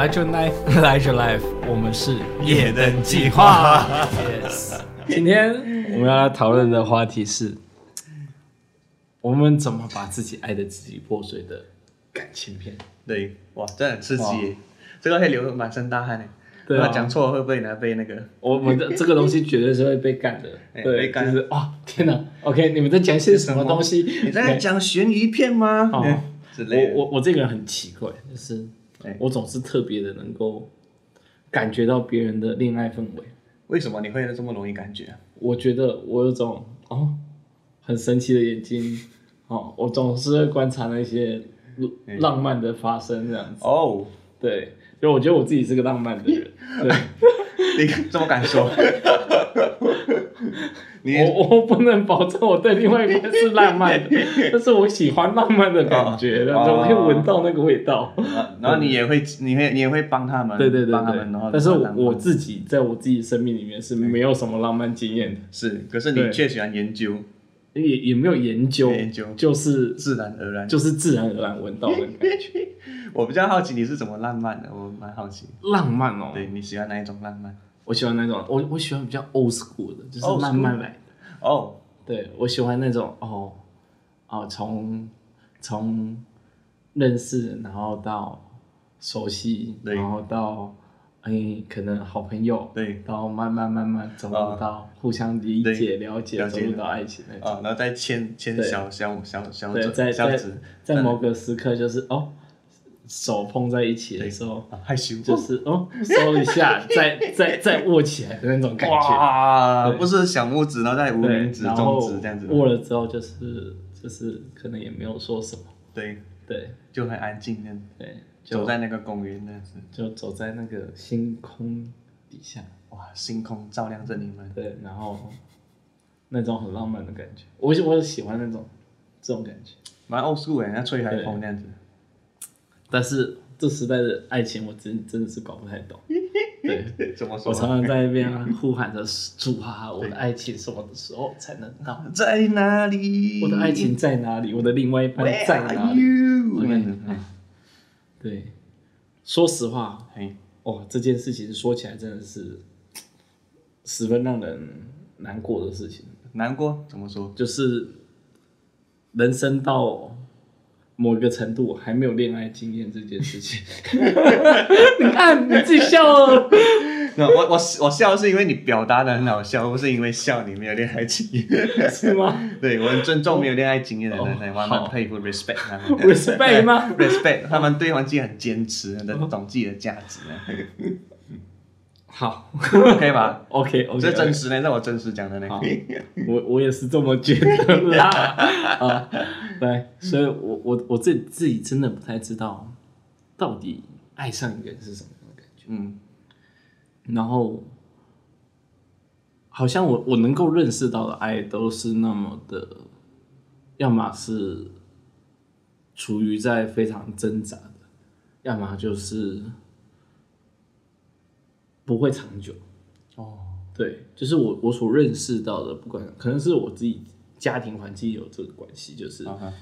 来就 life，来就 life，我们是夜灯计划。Yes，今天我们要来讨论的话题是，我们怎么把自己爱的支离破碎的感情片。对，哇，真的很刺激，这个会流满身大汗诶。对啊，讲错会不会拿被那个？我们的这个东西绝对是会被干的。对，被干就是哦，天哪！OK，你们在讲些什么东西？你在讲悬疑片吗？哦，我我我这个人很奇怪，就是。我总是特别的能够感觉到别人的恋爱氛围。为什么你会这么容易感觉？我觉得我有种哦很神奇的眼睛哦，我总是会观察那些浪漫的发生这样子。哦，对，就我觉得我自己是个浪漫的人。对，你这么敢说？我我不能保证我对另外一边是浪漫的，但是我喜欢浪漫的感觉，然后我可以闻到那个味道。然后你也会，你会，你也会帮他们，对对对，帮他们。然后，但是我自己在我自己生命里面是没有什么浪漫经验的。是，可是你却喜欢研究，也也没有研究，研究就是自然而然，就是自然而然闻到的感觉。我比较好奇你是怎么浪漫的，我蛮好奇。浪漫哦，对，你喜欢哪一种浪漫？我喜欢那种，我我喜欢比较 old school 的，就是慢慢来的。哦，对，我喜欢那种哦，哦，从从认识，然后到熟悉，然后到哎，可能好朋友，对，到慢慢慢慢走入到互相理解、了解，走入到爱情那种。啊，然后再牵牵小小小小对，在在在某个时刻就是哦。手碰在一起的时候，害羞，就是哦，收一下，再再再握起来的那种感觉。哇，不是小拇指，然后再无名指、中指这样子。握了之后，就是就是可能也没有说什么。对对，就很安静那样。对，走在那个公园那样子，就走在那个星空底下。哇，星空照亮着你们。对，然后那种很浪漫的感觉，我我喜欢那种这种感觉。蛮 old school 哎，像吹海风那样子。但是这时代的爱情，我真真的是搞不太懂。对，怎么说？我常常在那边呼喊着“主啊，我的爱情什么的时候才能到？在哪里？我的爱情在哪里？我的另外一半在哪里？”对，说实话，哦，这件事情说起来真的是十分让人难过的事情。难过？怎么说？就是人生到。某一个程度还没有恋爱经验这件事情，你看你自己笑了。我我我笑是因为你表达的很好笑，不是因为笑你没有恋爱经验，是吗？对，我很尊重没有恋爱经验的人，我蛮佩服，respect 他们。respect 吗？respect 他们对环境很坚持，很懂自己的价值。好可以吧？OK，OK，这真实呢，那我真实讲的呢。我我也是这么觉得啦。啊，对，所以我我我自己自己真的不太知道，到底爱上一个人是什么样的感觉。嗯，然后好像我我能够认识到的爱都是那么的，要么是处于在非常挣扎的，要么就是。不会长久，哦，对，就是我我所认识到的，不管可能是我自己家庭环境有这个关系，就是，uh huh.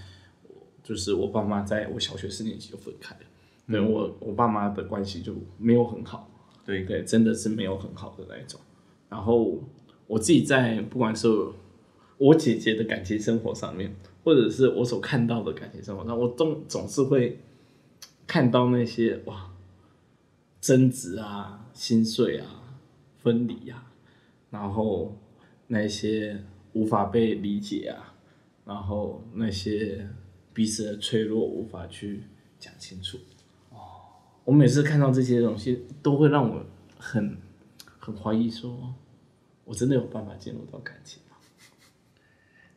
就是我爸妈在我小学四年级就分开了，对、嗯、我我爸妈的关系就没有很好，对对，真的是没有很好的那一种。然后我自己在不管是我姐姐的感情生活上面，或者是我所看到的感情生活上，我总总是会看到那些哇争执啊。心碎啊，分离啊，然后那些无法被理解啊，然后那些彼此的脆弱无法去讲清楚。哦，我每次看到这些东西，都会让我很很怀疑，说我真的有办法进入到感情吗？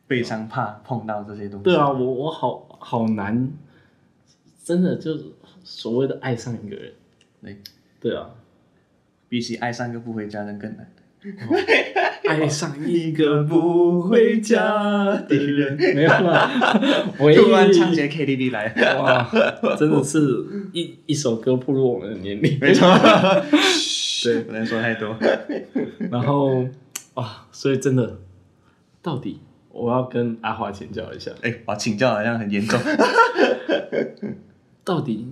非常怕碰到这些东西。对啊，我我好好难，真的就是所谓的爱上一个人。对，对啊。比起爱上一个不回家人更难。爱上一个不回家的人，没有啦。我突然唱起 KTV 来，哇，真的是一一首歌步入我们的年龄。没错，对，不能说太多。然后啊，所以真的，到底我要跟阿华请教一下。哎，我请教好像很严重。到底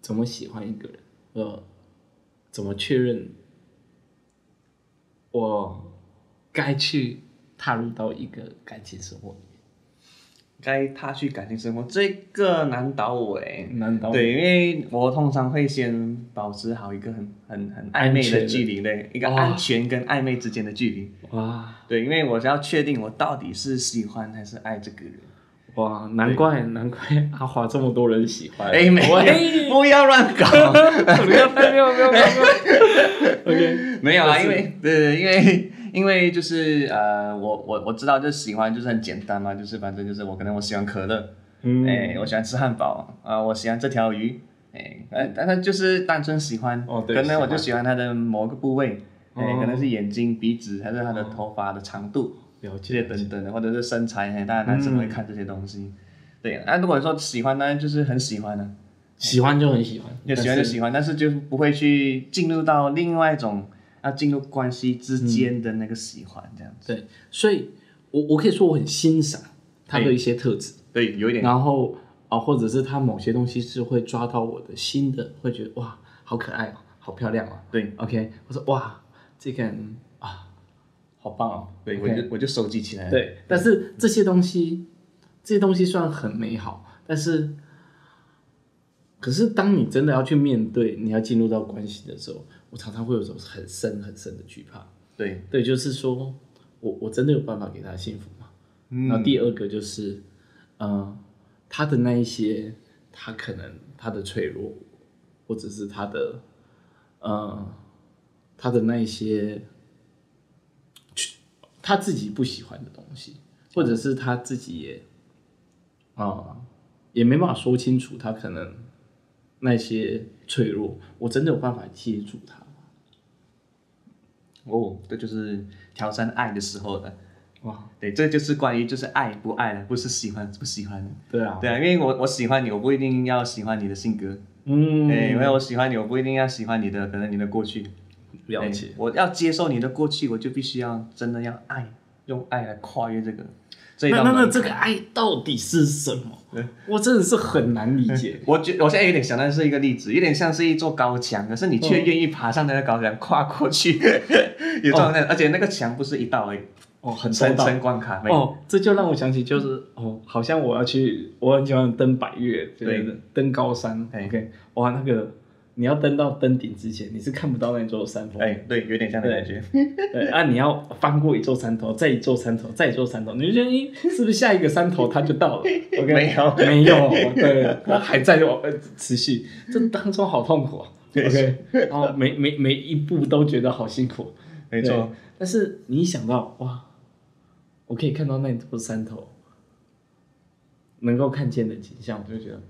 怎么喜欢一个人？呃，怎么确认我该去踏入到一个感情生活里面？该踏去感情生活，这个难倒我哎，难倒我。对，因为我通常会先保持好一个很很很暧昧的距离，对，一个安全跟暧昧之间的距离。哇，对，因为我是要确定我到底是喜欢还是爱这个人。哇，难怪难怪阿华这么多人喜欢。哎，没有，不要乱搞，不要没有没有没有。OK，没有啊，因为对，因为。因为就是呃，我我我知道，就喜欢就是很简单嘛，就是反正就是我可能我喜欢可乐，嗯，哎，我喜欢吃汉堡啊，我喜欢这条鱼，哎，但，但是就是单纯喜欢，可能我就喜欢它的某个部位，哎，可能是眼睛、鼻子，还是它的头发的长度，有这些等等的，或者是身材，哎，当然男生会看这些东西，对，那如果说喜欢呢，就是很喜欢呢，喜欢就很喜欢，就喜欢就喜欢，但是就不会去进入到另外一种。要进入关系之间的那个喜欢，这样子。对，所以我我可以说我很欣赏他的一些特质，对，有一点。然后啊，或者是他某些东西是会抓到我的心的，会觉得哇，好可爱哦，好漂亮哦。对，OK，我说哇，这个人，好棒哦。对，我就我就收集起来了。对，但是这些东西，这些东西虽然很美好，但是，可是当你真的要去面对，你要进入到关系的时候。我常常会有种很深很深的惧怕，对对，就是说我我真的有办法给他幸福吗？嗯，然后第二个就是，呃，他的那一些，他可能他的脆弱，或者是他的，呃，他的那一些，他自己不喜欢的东西，或者是他自己也，啊、呃，也没办法说清楚，他可能那些。脆弱，我真的有办法接住他吗？哦，这就是挑战爱的时候的哇！对，这就是关于就是爱不爱了，不是喜欢不喜欢。对啊，对啊，因为我我喜欢你，我不一定要喜欢你的性格。嗯，对，因为我喜欢你，我不一定要喜欢你的可能你的过去。了解，我要接受你的过去，我就必须要真的要爱，用爱来跨越这个。那那那这个爱到底是什么？我真的是很难理解。我觉我现在有点想到是一个例子，有点像是一座高墙，可是你却愿意爬上那个高墙，跨过去，有状态，而且那个墙不是一道而已，哦，很层层关卡。哦，这就让我想起，就是哦，好像我要去，我很喜欢登百越，对，登高山。OK，哇，那个。你要登到登顶之前，你是看不到那座山峰。哎，对，有点像那感觉。对啊，你要翻过一座山头，再一座山头，再一座山头，你就觉得，咦，是不是下一个山头它就到了？OK，没有，没有，对，它还在往持续，这当中好痛苦啊。OK，然后每每每一步都觉得好辛苦。没错，但是你一想到哇，我可以看到那座山头，能够看见的景象，我就觉得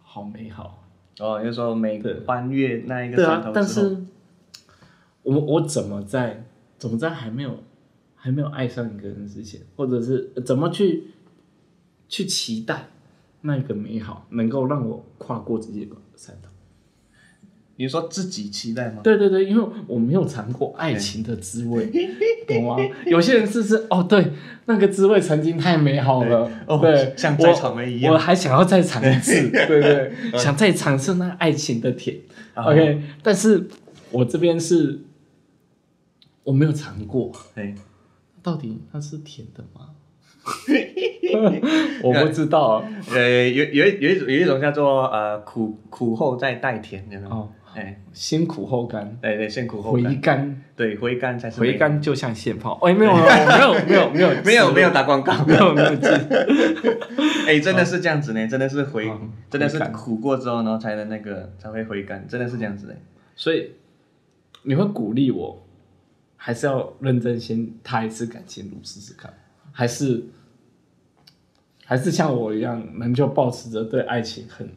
好美好。哦，就是说每个翻越那一个山头之后，对啊，但是我我怎么在怎么在还没有还没有爱上一个人之前，或者是怎么去去期待那个美好能够让我跨过这些个山头？你说自己期待吗？对对对，因为我没有尝过爱情的滋味，懂吗？有些人是是哦，对，那个滋味曾经太美好了，对，像再尝梅一样，我还想要再尝一次，对对，想再尝试那爱情的甜。OK，但是我这边是我没有尝过，哎，到底它是甜的吗？我不知道，呃，有有有一种有一种叫做呃苦苦后再带甜，你知道吗？哎，先苦后甘，对对，先苦后甘，回甘，对，回甘才是回甘，就像现泡。哎，没有没有没有没有没有。没有 没有打广告，没有没有 哎，真的是这样子呢，真的是回，真的是苦过之后呢，才能那个才会回甘，真的是这样子的。所以你会鼓励我，还是要认真先踏一次感情路试试看，还是还是像我一样，能就保持着对爱情很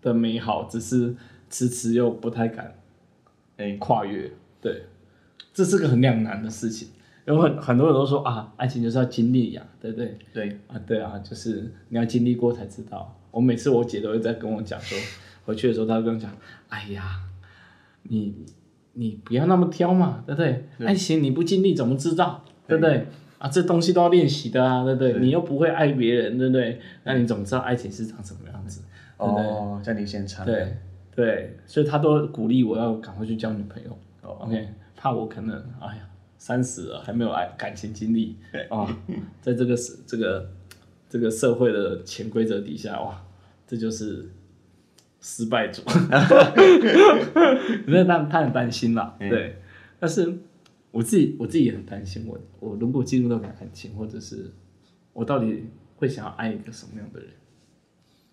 的美好，只是。迟迟又不太敢，哎，跨越，对，这是个很两难的事情。因为很很多人都说啊，爱情就是要经历呀，对不对？对啊，对啊，就是你要经历过才知道。我每次我姐都会在跟我讲说，回去的时候她会跟我讲，哎呀，你你不要那么挑嘛，对不对？对爱情你不经历怎么知道，对不对？啊，这东西都要练习的啊，对不对？对你又不会爱别人，对不对？那你怎么知道爱情是长什么样子？哦，在你现场。对。对，所以他都鼓励我要赶快去交女朋友。哦，OK，怕我可能哎呀三十了还没有爱感情经历啊，在这个是这个这个社会的潜规则底下哇，这就是失败组。那他他很担心啦，对，但是我自己我自己也很担心，我我如果进入到感情，或者是我到底会想要爱一个什么样的人，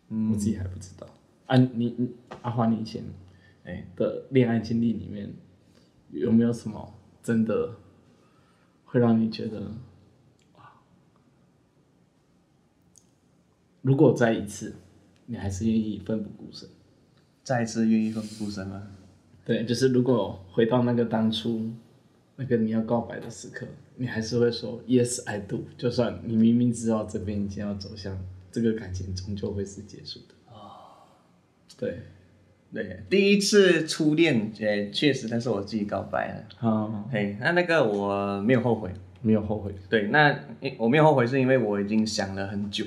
嗯，我自己还不知道。啊，你你阿华，你以前哎的恋爱经历里面有没有什么真的会让你觉得哇，如果再一次，你还是愿意奋不顾身？再一次愿意奋不顾身吗？对，就是如果回到那个当初那个你要告白的时刻，你还是会说 Yes I do，就算你明明知道这边已经要走向这个感情终究会是结束的。对，对，第一次初恋，呃，确实，但是我自己告白了。哦，嘿，那那个我没有后悔，没有后悔。对，那我没有后悔，是因为我已经想了很久，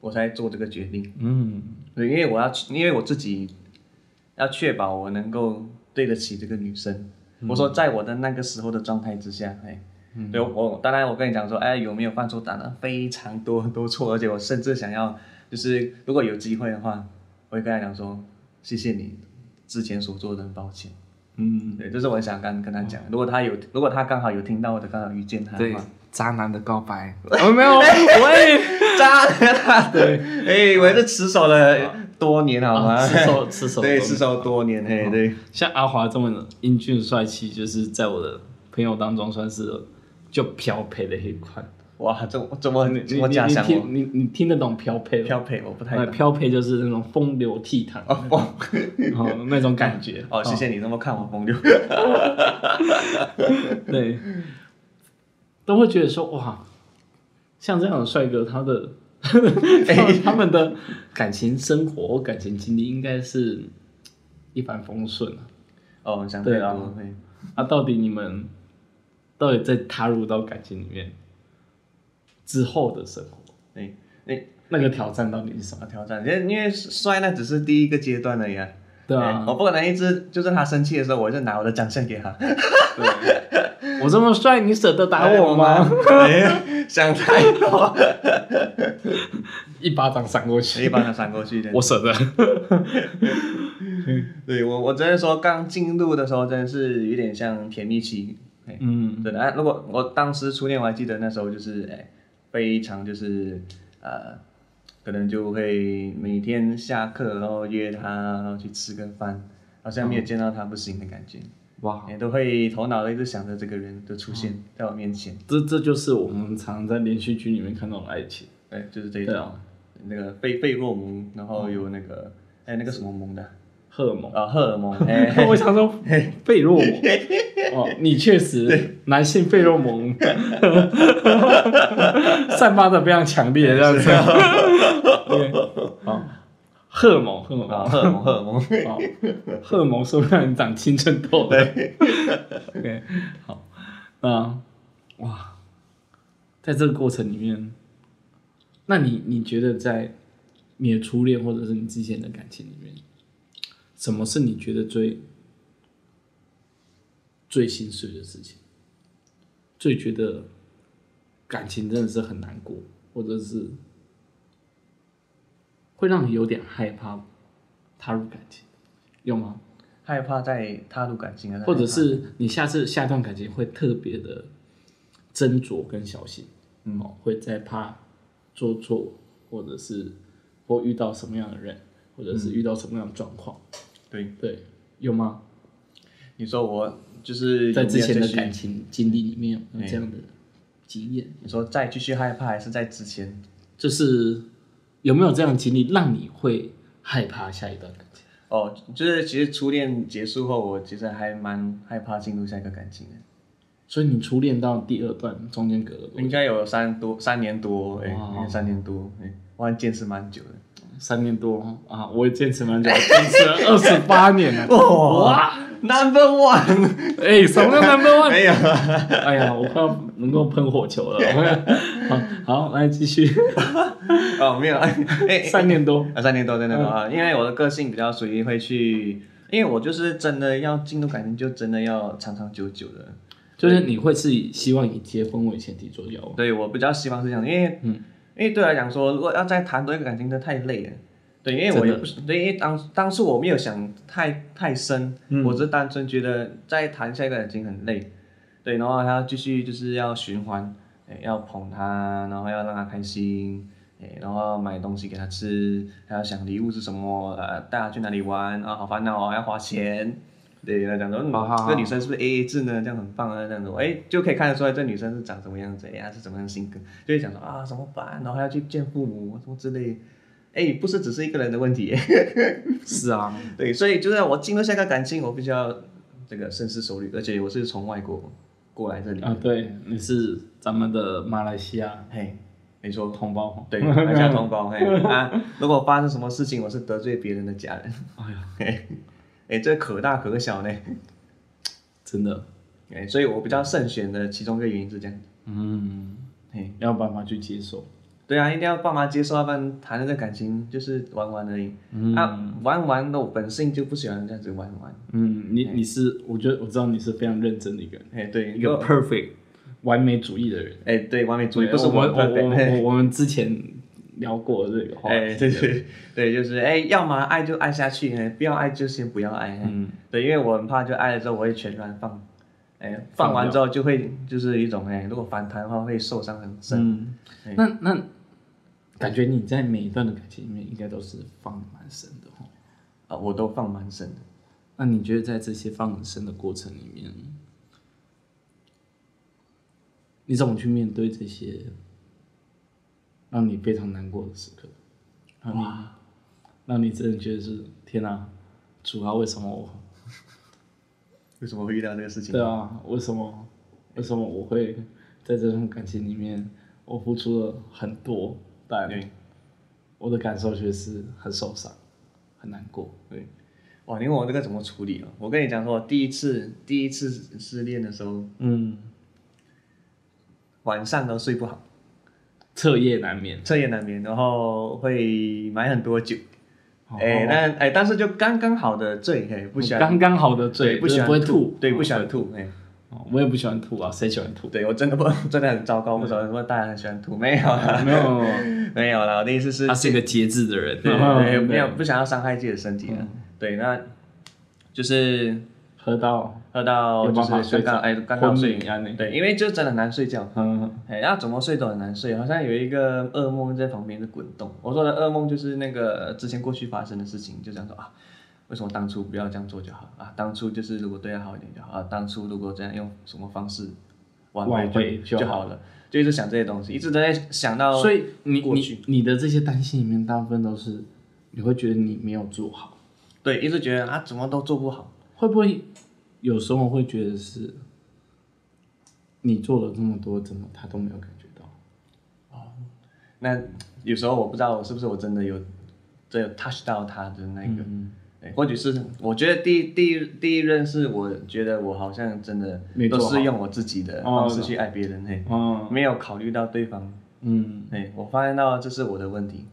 我才做这个决定。嗯，对，因为我要，因为我自己要确保我能够对得起这个女生。嗯、我说，在我的那个时候的状态之下，嘿，嗯、对我，当然我跟你讲说，哎，有没有犯错？当然非常多很多错，而且我甚至想要，就是如果有机会的话。我会跟他讲说，谢谢你之前所做的，很抱歉。嗯，对，这是我想刚跟他讲。如果他有，如果他刚好有听到，我的刚好遇见他的话，渣男的告白，我没有，我也 渣男，对，哎，我是持守了多年，好吗？持守，持守，对，持守多年，嘿，对。像阿华这么英俊帅气，就是在我的朋友当中算是就漂配的一款。哇，这怎么怎么假想我？你你听得懂飘配？飘配我不太懂。飘配就是那种风流倜傥哦，哦，那种感觉。哦，谢谢你那么看我风流。对，都会觉得说哇，像这样的帅哥，他的他们的感情生活、感情经历应该是一帆风顺啊。哦，想对啊，啊，到底你们到底在踏入到感情里面？之后的生活，哎哎，那个挑战到底是什么挑战？因为因为帅那只是第一个阶段而已啊。对啊，我不可能一直就是他生气的时候，我就拿我的奖项给他。对，我这么帅，你舍得打我吗？想太多，一巴掌扇过去，一巴掌扇过去，我舍得。对我，我只能说刚进入的时候真的是有点像甜蜜期。嗯，真的。哎，如果我当时初恋，我还记得那时候就是哎。非常就是呃，可能就会每天下课然后约他，然后去吃个饭，好像没有见到他不行的感觉。哇，也都会头脑一直想着这个人的出现在我面前。这这就是我们常在连续剧里面看到的爱情，哎，就是这一种，那个费费洛蒙，然后有那个哎那个什么蒙的。荷尔蒙啊，荷尔蒙。我想说，费洛蒙。哦，你确实男性费洛蒙散发的非常强烈，这样子。好，荷尔蒙，荷尔蒙，荷尔蒙，荷尔蒙。好，荷尔蒙是会让你长青春痘的。OK，好，那，哇，在这个过程里面，那你你觉得在你的初恋或者是你之前的感情里面？什么是你觉得最最心碎的事情？最觉得感情真的是很难过，或者是会让你有点害怕踏入感情，有吗？害怕再踏入感情，或者是你下次下段感情会特别的斟酌跟小心，嗯，会再怕做错，或者是或遇到什么样的人，或者是遇到什么样的状况。对对，有吗？你说我就是在之前的感情经历里面有这样的经验。你说再继续害怕，还是在之前？就是有没有这样的经历，让你会害怕下一段感情？哦，就是其实初恋结束后，我其实还蛮害怕进入下一个感情的。所以你初恋到第二段中间隔了多久？应该有三多三年多，哎，三年多，哎，我还坚持蛮久的。三年多啊，我也坚持蛮久，坚持了二十八年了。哇，Number one，哎，什么叫 Number one？没有，哎呀，我快要能够喷火球了。好，好，来继续。哦，没有，哎，三年多，啊，三年多，真的啊，因为我的个性比较属于会去，因为我就是真的要进入感情，就真的要长长久久的。就是你会是以希望以结婚为前提做交往？对，我比较希望是这样，因为，嗯，因为对我来讲说，如果要再谈多一个感情，真的太累了。对，因为我也不是，对，因为当当初我没有想太太深，嗯、我是单纯觉得再谈下一个感情很累，对，然后还要继续就是要循环，哎，要捧他，然后要让他开心，哎，然后买东西给他吃，还要想礼物是什么，呃，带他去哪里玩，啊，好烦恼哦，要花钱。对，他讲说，嗯，这个女生是不是 A A 制呢？这样很棒啊，这样子，哎，就可以看得出来这女生是长什么样子呀，是怎么样的性格，就会讲说啊，怎么办？然后还要去见父母什么之类。哎，不是只是一个人的问题。是啊，对，所以就是我进入下一个感情，我必须要这个深思熟虑，而且我是从外国过来这里。啊，对，你是咱们的马来西亚，嘿，没错，同胞，对，马来西亚同胞，嘿啊，如果发生什么事情，我是得罪别人的家人，哎呀，嘿。哎，这可大可小呢，真的，哎，所以我比较慎选的其中一个原因是这样，嗯，嘿，要爸妈去接受，对啊，一定要爸妈接受，要不然谈的这感情就是玩玩而已，嗯、啊，玩玩的我本性就不喜欢这样子玩玩，嗯，你你是，我觉得我知道你是非常认真的一个人，哎，对，一个 perfect 完美主义的人，哎，对，完美主义不是我我我我们之前。聊过这个话，哎，对对对，就是哎，要么爱就爱下去，哎，不要爱就先不要爱，嗯，对，因为我很怕就爱了之后我会全然放，哎，放完之后就会就是一种哎，如果反弹的话会受伤很深。嗯，那那感觉你在每一段的感情里面应该都是放蛮深的哈，啊，我都放蛮深的。那你觉得在这些放很深的过程里面，你怎么去面对这些？让你非常难过的时刻，让你，让你真的觉得是天哪，主要为什么我，为什么会遇到这个事情？对啊，为什么？为什么我会在这种感情里面，我付出了很多，但我的感受却是很受伤，很难过。对，哇，你问我这个怎么处理啊？我跟你讲说，第一次第一次失恋的时候，嗯，晚上都睡不好。彻夜难眠，彻夜难眠，然后会买很多酒，哎，但哎，但是就刚刚好的醉，嘿，不喜欢。刚刚好的醉，不喜欢不会吐，对，不喜欢吐，哎，我也不喜欢吐啊，谁喜欢吐？对我真的不，真的很糟糕，不知道为什么大家很喜欢吐，没有啦，没有，没有啦，我的意思是，他是一个节制的人，对，没有，不想要伤害自己的身体啊，对，那就是。喝到喝到就是刚刚哎刚刚睡，对，因为就真的很难睡觉，嗯，哎，要怎么睡都很难睡，好像有一个噩梦在旁边的滚动。我说的噩梦就是那个之前过去发生的事情，就这样说啊，为什么当初不要这样做就好啊？当初就是如果对他好一点就好啊，当初如果这样用什么方式挽回就好了，就一直想这些东西，一直都在想到。所以你你你的这些担心里面，大部分都是你会觉得你没有做好，对，一直觉得啊，怎么都做不好。会不会有时候会觉得是，你做了这么多，怎么他都没有感觉到？哦，那有时候我不知道我是不是我真的有，这有 touch 到他的那个，嗯、或许是我觉得第一第一第一任是我觉得我好像真的都是用我自己的方式去爱别人，嘿，哦、没有考虑到对方，嗯，哎，我发现到这是我的问题，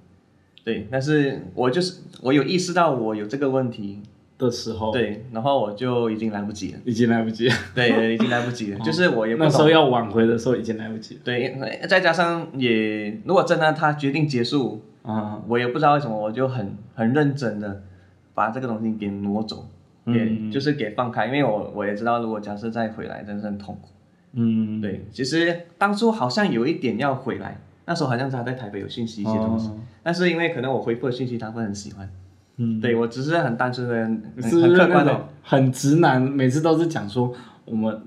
对，但是我就是我有意识到我有这个问题。的时候，对，然后我就已经来不及了，已经来不及。了，对，已经来不及了，就是我也那时候要挽回的时候已经来不及了，对，再加上也，如果真的他决定结束，啊、嗯，我也不知道为什么，我就很很认真的把这个东西给挪走，给、嗯、就是给放开，因为我我也知道，如果假设再回来，真的是很痛苦，嗯，对，其实当初好像有一点要回来，那时候好像他在台北有信息一些东西，嗯、但是因为可能我回复的讯息他会很喜欢。嗯，对，我只是很单纯的，很客观的，很直男，每次都是讲说我们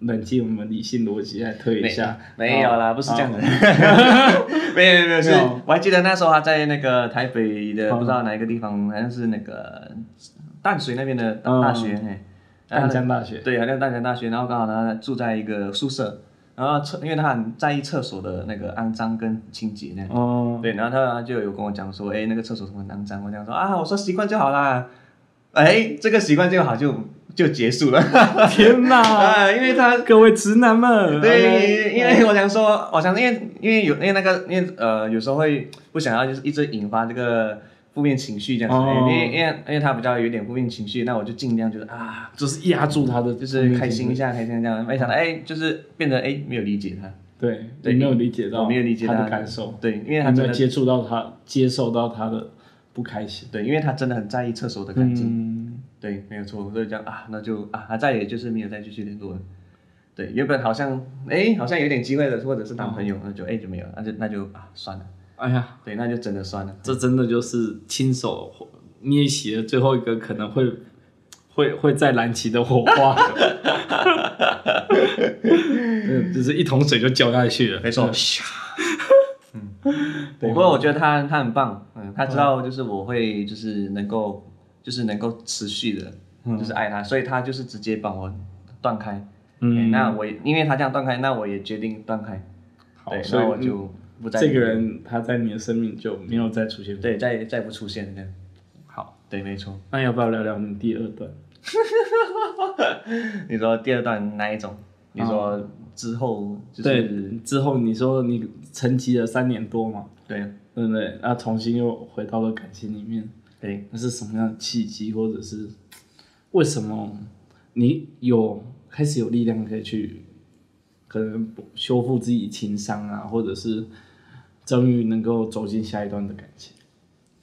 冷静，我们理性逻辑来推一下，没有啦，不是这样的，没有没有是，我还记得那时候他在那个台北的不知道哪一个地方，好像是那个淡水那边的大学，哎，淡江大学，对，好像淡江大学，然后刚好他住在一个宿舍。然后厕，因为他很在意厕所的那个肮脏跟清洁那样，哦，对，然后他就有跟我讲说，哎，那个厕所怎么肮脏？我讲说啊，我说习惯就好啦，哎，这个习惯就好就就结束了。天哪！啊，因为他各位直男们，对，因为我想说，我想因为因为有因为那个因为呃有时候会不想要就是一直引发这个负面情绪这样子，因为因为因为他比较有点负面情绪，那我就尽量就是啊，就是压住他的，就是开心一下，开心这样。没想到哎，就是变得哎没有理解他。对，对，没有理解到，没有理解他的感受。对，因为他没有接触到他，接受到他的不开心。对，因为他真的很在意厕所的干净。对，没有错，所以这样啊，那就啊，他再也就是没有再继续联络了。对，原本好像哎，好像有点机会的，或者是当朋友，那就哎就没有，那就那就啊算了。哎呀，对，那就真的算了。这真的就是亲手捏起了最后一个可能会 会会再燃起的火花。嗯，就是一桶水就浇下去了。没错。嗯，不过我觉得他他很棒，嗯，他知道就是我会就是能够。就是能够持续的，就是爱他，嗯、所以他就是直接帮我断开。嗯，那我因为他这样断开，那我也决定断开。好，对，所以我就这个人他在你的生命就没有再出现。对，再再不出现这样。好，对，没错。那要不要聊聊你第二段？你说第二段哪一种？你说之后就是对之后，你说你沉寂了三年多嘛？对，对不对？那重新又回到了感情里面。对，那是什么样的契机，或者是为什么你有开始有力量可以去可能修复自己情伤啊，或者是终于能够走进下一段的感情？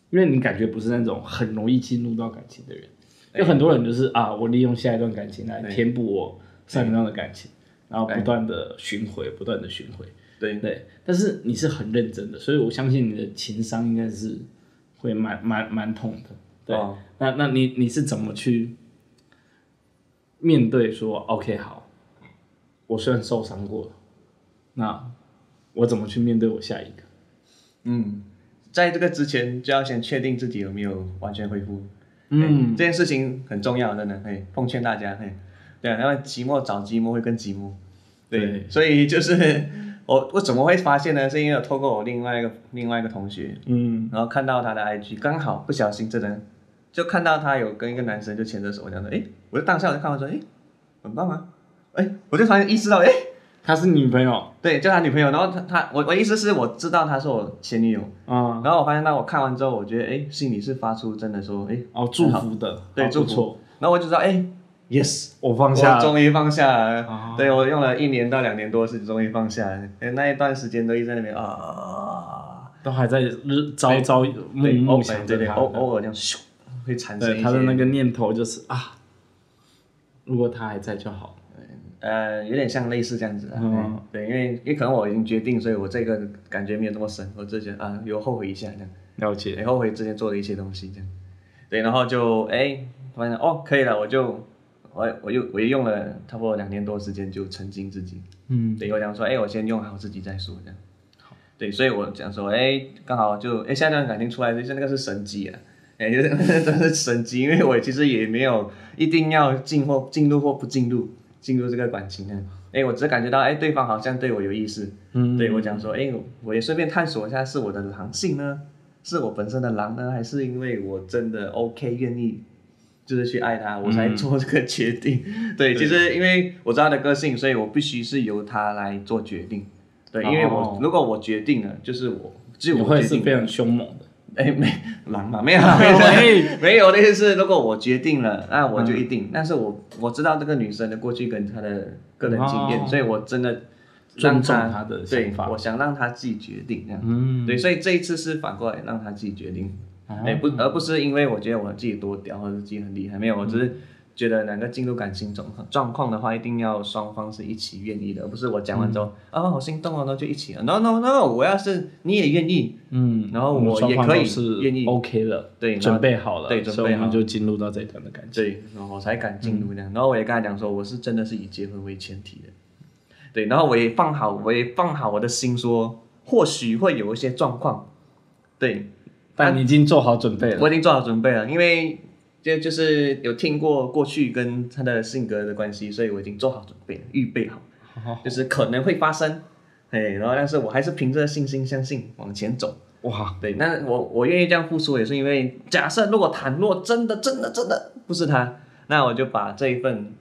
因为你感觉不是那种很容易进入到感情的人，有很多人就是啊，我利用下一段感情来填补我上一段的感情，然后不断的巡回，不断的巡回。对对，但是你是很认真的，所以我相信你的情商应该是。会蛮蛮蛮痛的，对，哦、那那你你是怎么去面对说，OK 好，我虽然受伤过了，那我怎么去面对我下一个？嗯，在这个之前就要先确定自己有没有完全恢复，嗯，这件事情很重要，真的，嘿，奉劝大家，嘿，对，因为寂寞找寂寞会更寂寞，对，对。所以就是。我我怎么会发现呢？是因为我透过我另外一个另外一个同学，嗯，然后看到他的 IG，刚好不小心真的就看到他有跟一个男生就牵着手这样的，哎，我就当下我就看到说，哎，很棒啊，哎，我就突然意识到，哎，他是女朋友，对，就他女朋友，然后他他我我意思是我知道他是我前女友，嗯，然后我发现到我看完之后，我觉得哎，心里是发出真的说，哎，哦，祝福的，对，祝福，然后我就知道，哎。Yes，我放下，终于放下了。啊、对，我用了一年到两年多时间，终于放下了。那一段时间都一直在那边啊，都还在日朝朝暮暮想着他，偶偶尔这样咻，会产生他的那个念头就是啊，如果他还在就好。呃，有点像类似这样子。嗯，对，因为因为可能我已经决定，所以我这个感觉没有那么深。我之前啊，有后悔一下这样。了解。后悔之前做的一些东西这样。对，然后就哎，发现哦，可以了，我就。我我又我又用了差不多两年多时间就沉浸自己，嗯，对，我讲说，哎、欸，我先用好自己再说，这样，好，对，所以我讲说，哎、欸，刚好就，哎、欸，下一段感情出来，就是那个是神迹啊，哎、欸，就是 真是神迹，因为我其实也没有一定要进或进入或不进入进入这个感情呢，哎、欸，我只感觉到，哎、欸，对方好像对我有意思，嗯，对我讲说，哎、欸，我也顺便探索一下，是我的狼性呢，是我本身的狼呢，还是因为我真的 OK 愿意。就是去爱他，我才做这个决定。嗯、对，其实因为我知道他的个性，所以我必须是由他来做决定。对，因为我、哦、如果我决定了，就是我只有我决定。会是非常凶猛的。哎，没狼嘛，没有，没有，没有的意思。如果我决定了，那我就一定。嗯、但是我我知道这个女生的过去跟她的个人经验，哦、所以我真的尊重她的想法。我想让她自己决定这样。嗯。对，所以这一次是反过来让她自己决定。哎，不，而不是因为我觉得我自己多屌，或者自己很厉害，没有，我只是觉得两个进入感情状状况的话，一定要双方是一起愿意的，而不是我讲完之后，啊，好心动哦，那就一起了。No No No，我要是你也愿意，嗯，然后我也可以愿意，OK 了，对，准备好了，对，准备好，就进入到这一段的感情，对，然后我才敢进入这样。然后我也跟他讲说，我是真的是以结婚为前提的，对，然后我也放好，我也放好我的心，说或许会有一些状况，对。但你已经做好准备了。我已经做好准备了，因为就就是有听过过去跟他的性格的关系，所以我已经做好准备了，预备好，哦、就是可能会发生，哎，然后但是我还是凭着信心相信往前走。哇，对，那我我愿意这样付出，也是因为假设如果倘若真的真的真的不是他，那我就把这一份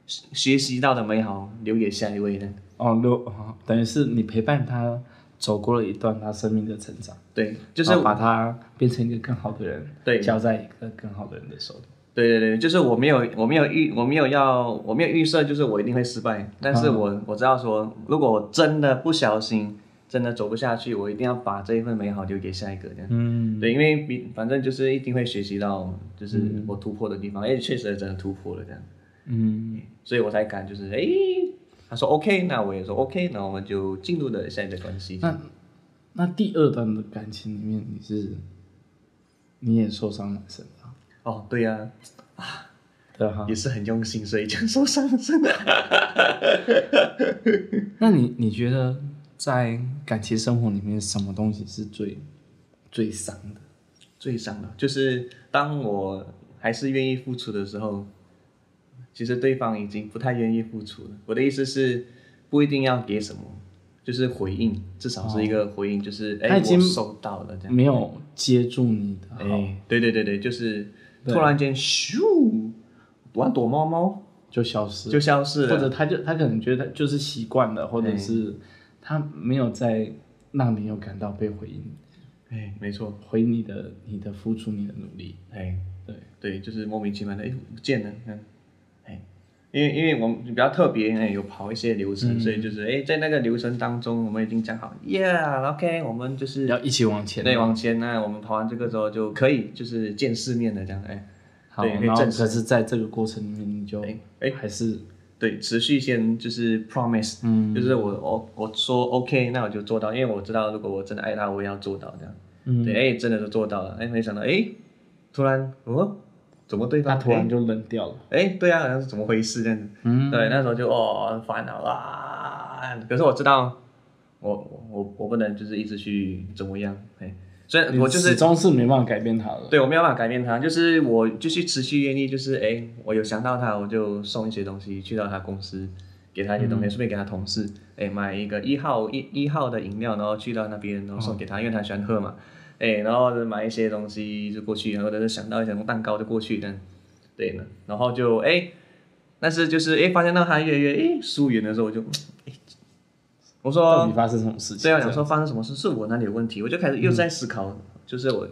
学习到的美好留给下一位呢。哦，留哦，等于是你陪伴他走过了一段他生命的成长。对，就是把他变成一个更好的人，对，交在一个更好的人的手里。对对对，就是我没有我没有预我没有要我没有预设，就是我一定会失败。但是我、嗯、我知道说，如果我真的不小心，真的走不下去，我一定要把这一份美好留给下一个这样。嗯，对，因为比反正就是一定会学习到，就是我突破的地方，哎、嗯，确实真的突破了这样。嗯，所以我才敢就是哎，他说 OK，那我也说 OK，那我们就进入了下一个关系。那那第二段的感情里面，你是你也受伤了是吧？哦，对呀、啊，啊，对哈，也是很用心，所以就受伤了，真的。那你你觉得在感情生活里面，什么东西是最最伤的？最伤的，就是当我还是愿意付出的时候，其实对方已经不太愿意付出了。我的意思是，不一定要给什么，就是回应，至少是一个回应，哦、就是哎，我收到了这样，没有接住你的，哎，对对对对，就是。突然间，咻，玩躲猫猫就消失，就消失了。或者他就他可能觉得就是习惯了，或者是他没有在让你有感到被回应。哎，没错，回你的你的付出，你的努力。哎，对对，就是莫名其妙的，哎，不见了。因为因为我们比较特别，哎，有跑一些流程，所以就是哎，在那个流程当中，我们已经讲好，Yeah，OK，我们就是要一起往前，对，往前。那我们跑完这个之后就可以就是见世面了这样，哎。好，然后可是在这个过程里面，你就哎还是。对持续先就是 promise，嗯，就是我我我说 OK，那我就做到，因为我知道如果我真的爱他，我也要做到这样，嗯，对，哎，真的是做到了，哎，没想到哎，突然哦，怎么对方？他突然就扔掉了，哎，对啊，好像是怎么回事？这样子，嗯，对，那时候就哦烦恼啊，可是我知道，我我我不能就是一直去怎么样，哎。所以，我就是始终是没办法改变他了。对，我没有办法改变他，就是我就是持续愿意，就是哎，我有想到他，我就送一些东西去到他公司，给他一些东西，顺便给他同事，哎，买一个一号一一号的饮料，然后去到那边，然后送给他，因为他喜欢喝嘛，哎，然后就买一些东西就过去，然后或者是想到一些什么蛋糕就过去，这样，对呢，然后就哎，但是就是哎，发现到他越来越哎疏远的时候，我就哎。我说到底发生什么事情？对啊，想说发生什么事是我哪里有问题，我就开始又在思考，嗯、就是我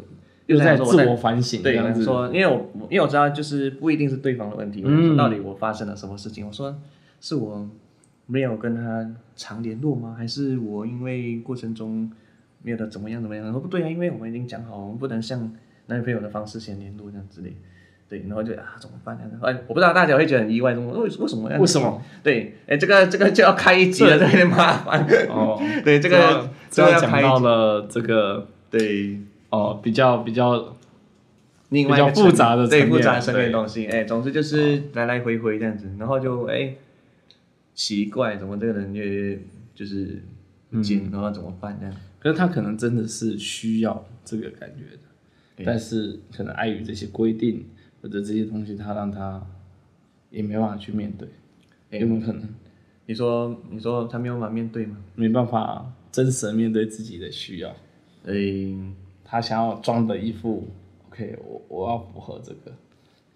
又在自我反省。对，说因为我因为我知道就是不一定是对方的问题，嗯、我说到底我发生了什么事情？我说是我没有跟他常联络吗？还是我因为过程中没有的怎么样怎么样？然后不对啊，因为我们已经讲好，我们不能像男女朋友的方式先联络这样之类。对，然后就啊，怎么办呢？哎，我不知道大家会觉得很意外，为为什么？为什么？为什么？对，哎，这个这个就要开一集了，这有点麻烦。哦，对，这个这要讲到了这个，对，哦，比较比较，另外比较复杂的对复杂层面的东西，哎，总之就是来来回回这样子，然后就哎，奇怪，怎么这个人越就是不见，然后怎么办这样？可是他可能真的是需要这个感觉的，但是可能碍于这些规定。或者这些东西，他让他也没办法去面对，欸、有没有可能？你说，你说他没有办法面对吗？没办法真实的面对自己的需要，所以、欸、他想要装的一副 OK，我我要符合这个，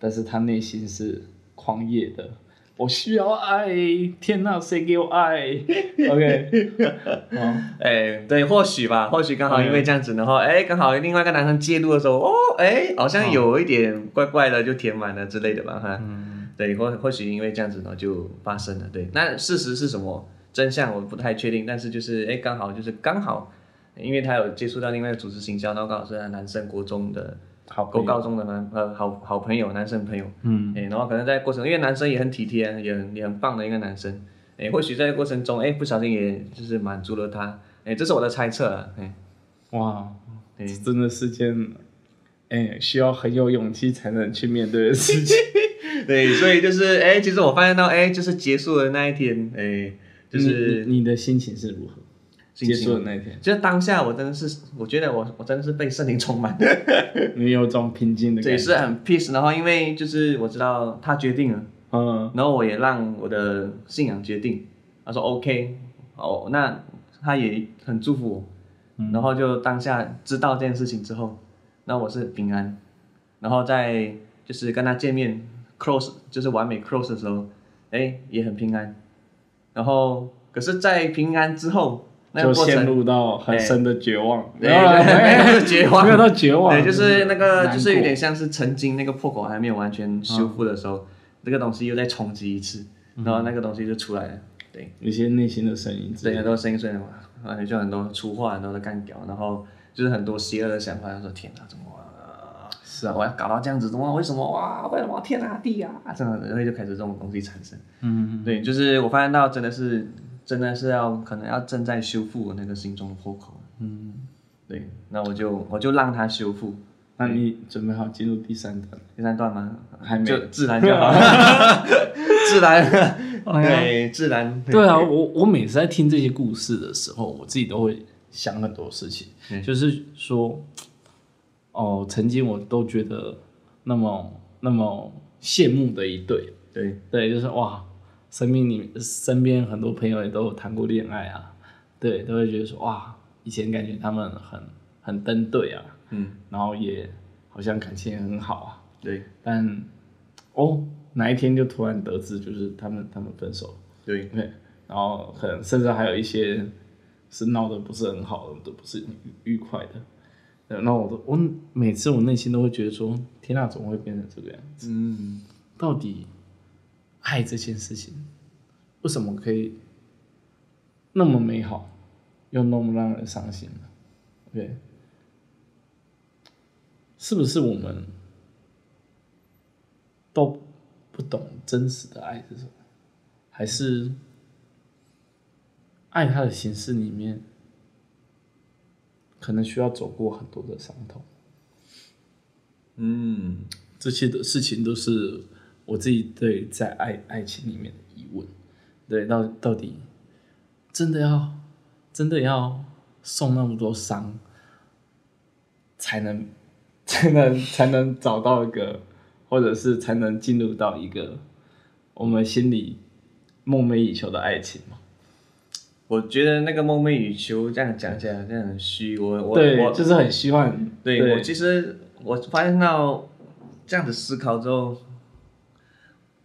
但是他内心是狂野的。我需要爱，天哪，谁给我爱？OK，哎，对，或许吧，或许刚好因为这样子，然后哎，刚好另外一个男生介入的时候，哦，哎，好像有一点怪怪的，就填满了之类的吧，哈，嗯，对，或或许因为这样子呢，就发生了，对，那事实是什么？真相我不太确定，但是就是哎，刚好就是刚好，因为他有接触到另外一个组织行销，然后刚好是男生国中的。好，高高中的男呃好好朋友，男生朋友，嗯，哎，然后可能在过程，因为男生也很体贴，也很也很棒的一个男生，哎，或许在过程中，哎，不小心也就是满足了他，哎，这是我的猜测啊，哎，哇，哎，真的是件，哎，需要很有勇气才能去面对的事情，对，所以就是，哎，其实我发现到，哎，就是结束的那一天，哎，就是你的心情是如何？结束的那一天，就是当下，我真的是，我觉得我我真的是被圣灵充满，你有种平静的感觉，也是很 peace。然后因为就是我知道他决定了，嗯，然后我也让我的信仰决定，他说 OK，哦，那他也很祝福我，嗯、然后就当下知道这件事情之后，那我是平安，然后在就是跟他见面，close 就是完美 close 的时候，哎，也很平安。然后，可是，在平安之后，那个、就陷入到很深的绝望，对，绝望，没有到绝望，对，就是那个，就是有点像是曾经那个破口还没有完全修复的时候，这、嗯、个东西又再冲击一次，然后那个东西就出来了，对，有些内心的声音，对，很多声音，所以嘛，就很多粗话，很多的干屌，然后就是很多邪恶的想法，他说天哪，怎么？是啊，我要搞到这样子，怎么，为什么哇？为什么天啊地啊？这样子，然后就开始这种东西产生。嗯嗯对，就是我发现到真的是，真的是要可能要正在修复我那个心中的破口。嗯对，那我就我就让它修复。那你准备好进入第三段？第三段吗？还没。就自然就好。自然。对，自然。对啊，我我每次在听这些故事的时候，我自己都会想很多事情，就是说。哦，曾经我都觉得那么那么羡慕的一对，对对，就是哇，生命里身边很多朋友也都有谈过恋爱啊，对，都会觉得说哇，以前感觉他们很很登对啊，嗯，然后也好像感情也很好啊，对，但哦，哪一天就突然得知就是他们他们分手了，对。对，然后可能甚至还有一些是闹得不是很好的，都不是愉愉快的。那我都我每次我内心都会觉得说，天哪，怎么会变成这个样子？嗯，到底爱这件事情为什么可以那么美好，又那么让人伤心呢？对，是不是我们都不懂真实的爱是什么？还是爱它的形式里面？可能需要走过很多的伤痛，嗯，这些的事情都是我自己对在爱爱情里面的疑问，对，到到底真的要真的要受那么多伤，才能 才能才能找到一个，或者是才能进入到一个我们心里梦寐以求的爱情吗？我觉得那个梦寐以求这样讲起来，这样很虚。我我对我就是很希望。对，对我其实我发现到这样子思考之后，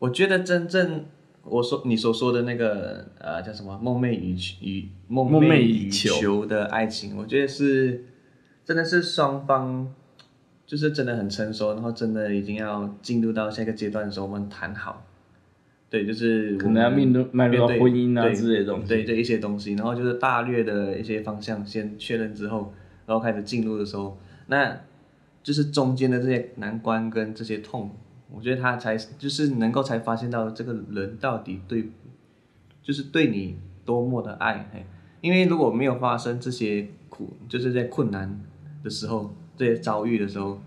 我觉得真正我说你所说的那个呃叫什么梦寐以以梦寐以求的爱情，我觉得是真的是双方就是真的很成熟，然后真的已经要进入到下一个阶段的时候，我们谈好。对，就是可能要面对迈入到婚姻啊之类的东西，对这一些东西，然后就是大略的一些方向先确认之后，然后开始进入的时候，那就是中间的这些难关跟这些痛，我觉得他才就是能够才发现到这个人到底对，就是对你多么的爱，嘿，因为如果没有发生这些苦，就是在困难的时候，这些遭遇的时候。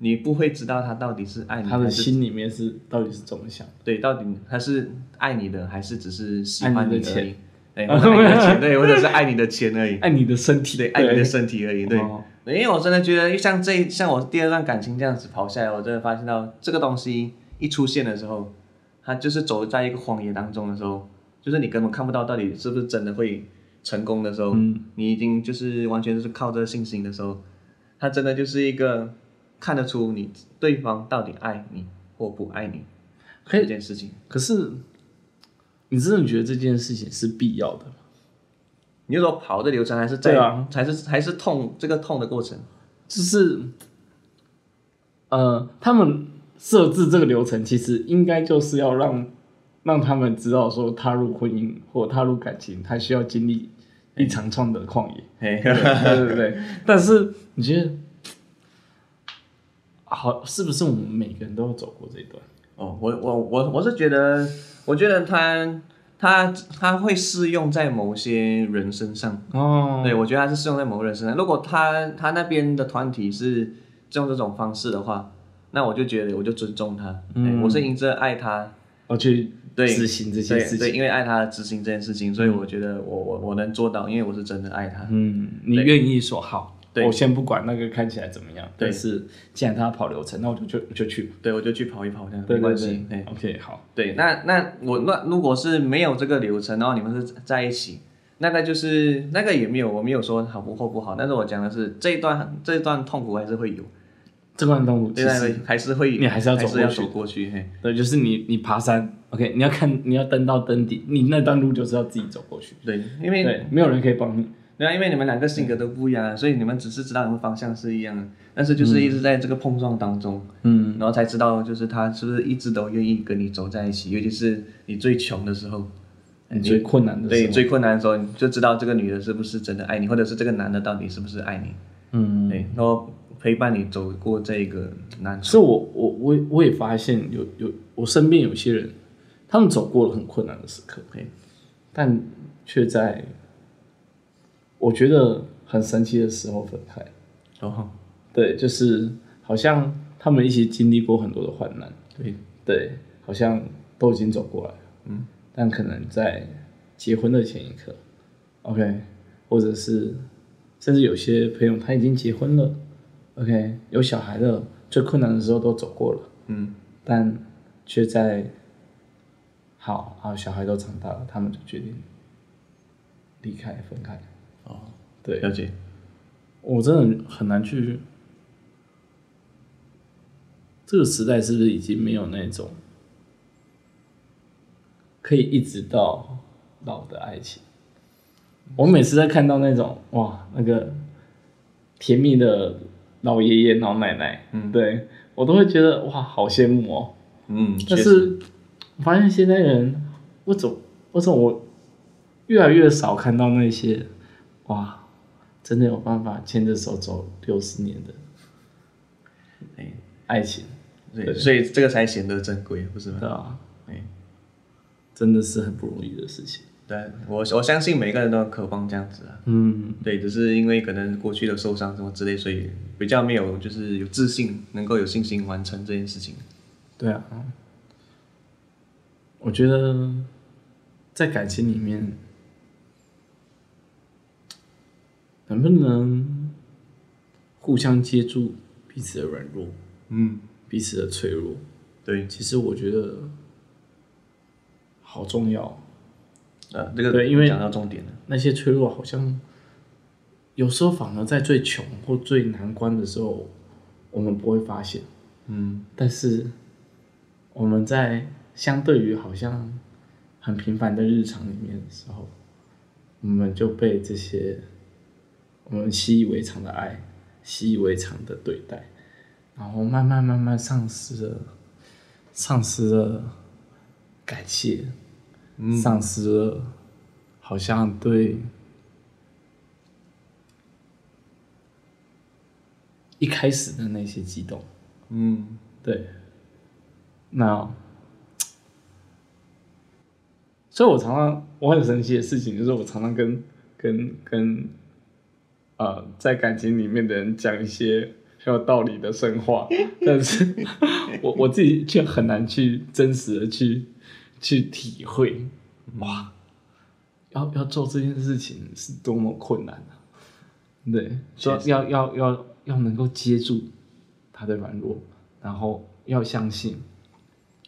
你不会知道他到底是爱你，他的心里面是到底是怎么想？对，到底他是爱你的，还是只是喜欢你的钱？对，爱你的钱，对，或者是爱你的钱而已，爱你的身体，对，爱你的身体而已，对。因为我真的觉得，像这像我第二段感情这样子跑下来，我真的发现到这个东西一出现的时候，他就是走在一个荒野当中的时候，就是你根本看不到到底是不是真的会成功的时候，你已经就是完全是靠着信心的时候，他真的就是一个。看得出你对方到底爱你或不爱你这件事情。可是，你真的觉得这件事情是必要的吗？你就说跑的流程，还是在，啊、还是还是痛这个痛的过程？就是，呃，他们设置这个流程，其实应该就是要让让他们知道，说踏入婚姻或踏入感情，他需要经历一长串的旷野。对对对对。但是你觉得？好，是不是我们每个人都要走过这一段？哦，我我我我是觉得，我觉得他他他会适用在某些人身上。哦，对，我觉得他是适用在某个人身上。如果他他那边的团体是用这种方式的话，那我就觉得我就尊重他。嗯，我是因着爱他，我去执行这些事情。对，对，因为爱他执行这件事情，所以我觉得我我我能做到，因为我是真的爱他。嗯，你愿意说好。我先不管那个看起来怎么样，但是既然他要跑流程，那我就就就去，对，我就去跑一跑这样，没关系。OK，好。对，那那我那如果是没有这个流程，然后你们是在一起，那个就是那个也没有，我没有说好不或不好，但是我讲的是这一段这一段痛苦还是会有，这段痛苦其实还是会，你还是要走过去，要走过去。嘿，对，就是你你爬山，OK，你要看你要登到登顶，你那段路就是要自己走过去。对，因为对，没有人可以帮你。对啊，因为你们两个性格都不一样，所以你们只是知道你们方向是一样的，但是就是一直在这个碰撞当中，嗯，然后才知道就是他是不是一直都愿意跟你走在一起，尤其是你最穷的时候，你最困难的时候，对，最困难的时候，你就知道这个女的是不是真的爱你，或者是这个男的到底是不是爱你，嗯，对，然后陪伴你走过这个难处。是我我我我也发现有有我身边有些人，他们走过了很困难的时刻，嘿，但却在。我觉得很神奇的时候分开，哦，对，就是好像他们一起经历过很多的患难，对。对，好像都已经走过来了，嗯，但可能在结婚的前一刻，OK，或者是甚至有些朋友他已经结婚了，OK，有小孩了，最困难的时候都走过了，嗯，但却在好好，小孩都长大了，他们就决定离开分开。哦，对，了解。我真的很难去，这个时代是不是已经没有那种可以一直到老的爱情？我每次在看到那种哇，那个甜蜜的老爷爷老奶奶，嗯，对，我都会觉得哇，好羡慕哦。嗯，但是我发现现在人，我总，我总我越来越少看到那些。哇，真的有办法牵着手走六十年的，哎，爱情，对，所以这个才显得珍贵，不是吗？对啊，哎，真的是很不容易的事情。对，我我相信每个人都渴望这样子啊。嗯，对，只是因为可能过去的受伤什么之类，所以比较没有就是有自信，能够有信心完成这件事情。对啊，我觉得在感情里面。能不能互相接住彼此的软弱，嗯，彼此的脆弱，对，其实我觉得好重要。啊，这个对，因为讲到重点了，那些脆弱好像有时候反而在最穷或最难关的时候，我们不会发现，嗯，但是我们在相对于好像很平凡的日常里面的时候，我们就被这些。我们习以为常的爱，习以为常的对待，然后慢慢慢慢丧失了，丧失了感谢，嗯、丧失了好像对一开始的那些激动，嗯，对，那，所以我常常我很神奇的事情就是我常常跟跟跟。呃，在感情里面的人讲一些很有道理的深话，但是我我自己却很难去真实的去去体会，哇，要要做这件事情是多么困难啊！对，说要要要要能够接住他的软弱，然后要相信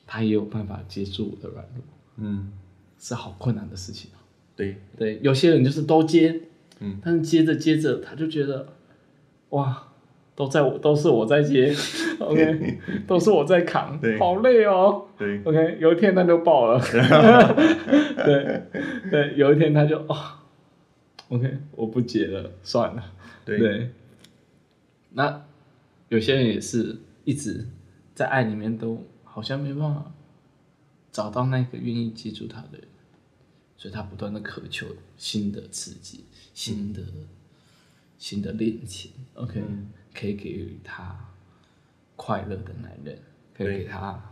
他也有办法接住我的软弱，嗯，是好困难的事情啊。对对，有些人就是都接。嗯，但是接着接着，他就觉得，哇，都在我，都是我在接，OK，都是我在扛，对，好累哦，对，OK，有一天他就爆了，对，对，有一天他就哦，OK，我不接了，算了，对，对，那有些人也是一直在爱里面都好像没办法找到那个愿意接住他的人。所以他不断的渴求新的刺激，新的、嗯、新的恋情，OK，、嗯、可以给予他快乐的男人，可以给他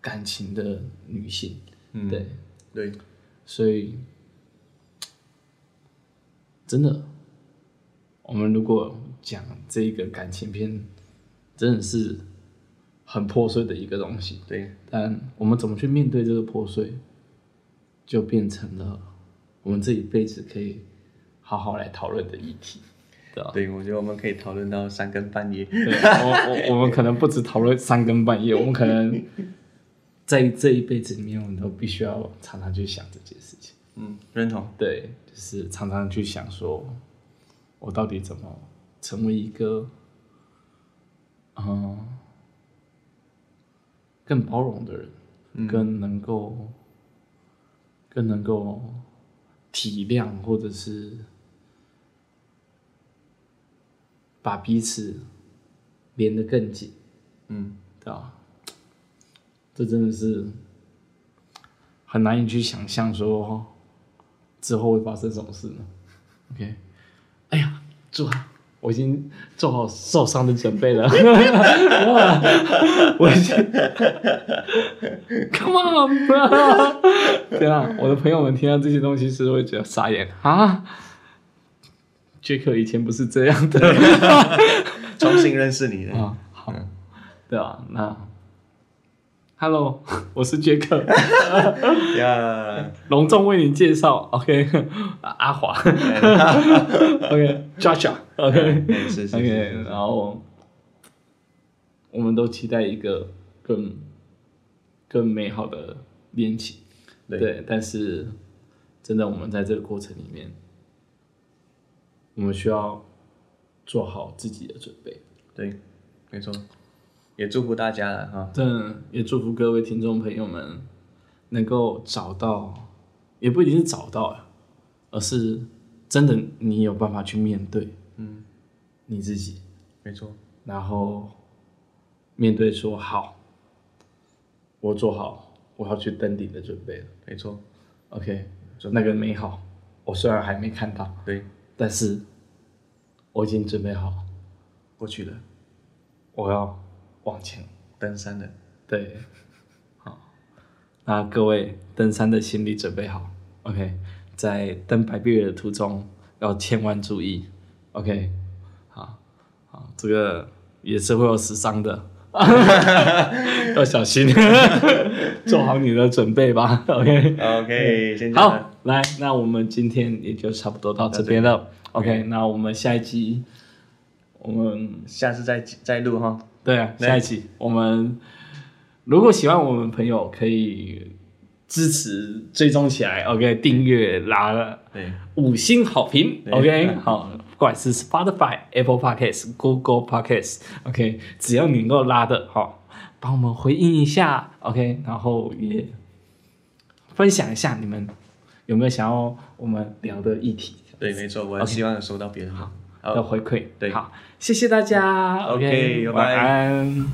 感情的女性，嗯、对。对，所以真的，我们如果讲这个感情片，真的是。很破碎的一个东西，对，但我们怎么去面对这个破碎，就变成了我们这一辈子可以好好来讨论的议题，对我觉得我们可以讨论到三更半夜。对，我我我们可能不止讨论三更半夜，我们可能 在这一辈子里面，我们都必须要常常去想这件事情。嗯，认同。对，就是常常去想说，我到底怎么成为一个，嗯，更包容的人，嗯、更能够，更能够体谅，或者是把彼此连得更紧，嗯，对吧？这真的是很难以去想象，说之后会发生什么事呢？OK，哎呀，祝好，我已经做好受伤的准备了。我已经，Come on，对啊，我的朋友们听到这些东西是会觉得傻眼。啊。杰克以前不是这样的，重新认识你的。啊，好，对啊，那。Hello，我是杰克。呀，隆重为你介绍，OK，阿华，OK，Joshua，OK，是是 OK，然后我们都期待一个更更美好的恋情，对，但是真的，我们在这个过程里面，我们需要做好自己的准备，对，没错。也祝福大家了哈，对，也祝福各位听众朋友们能够找到，也不一定是找到，而是真的你有办法去面对，嗯，你自己，没错，然后面对说好，我做好我要去登顶的准备了，没错，OK，那个美好，我虽然还没看到，对，但是我已经准备好过去了，我要。往前。登山的，对，好，那各位登山的心理准备好，OK，在登白壁的途中要千万注意，OK，好，好，这个也是会有死伤的，要小心，做好你的准备吧，OK，OK，好，来，那我们今天也就差不多到这边了，OK，那我们下一集，我们下次再再录哈。对啊，下一集。我们如果喜欢我们朋友，可以支持追踪起来，OK，订阅拉对。五星好评，OK，好，不管是 Spotify、Apple Podcasts、Google Podcasts，OK，只要你能够拉的，好，帮我们回应一下，OK，然后也分享一下你们有没有想要我们聊的议题。对，没错，我很希望收到别人好。的回馈，对，好，谢谢大家，OK，晚安。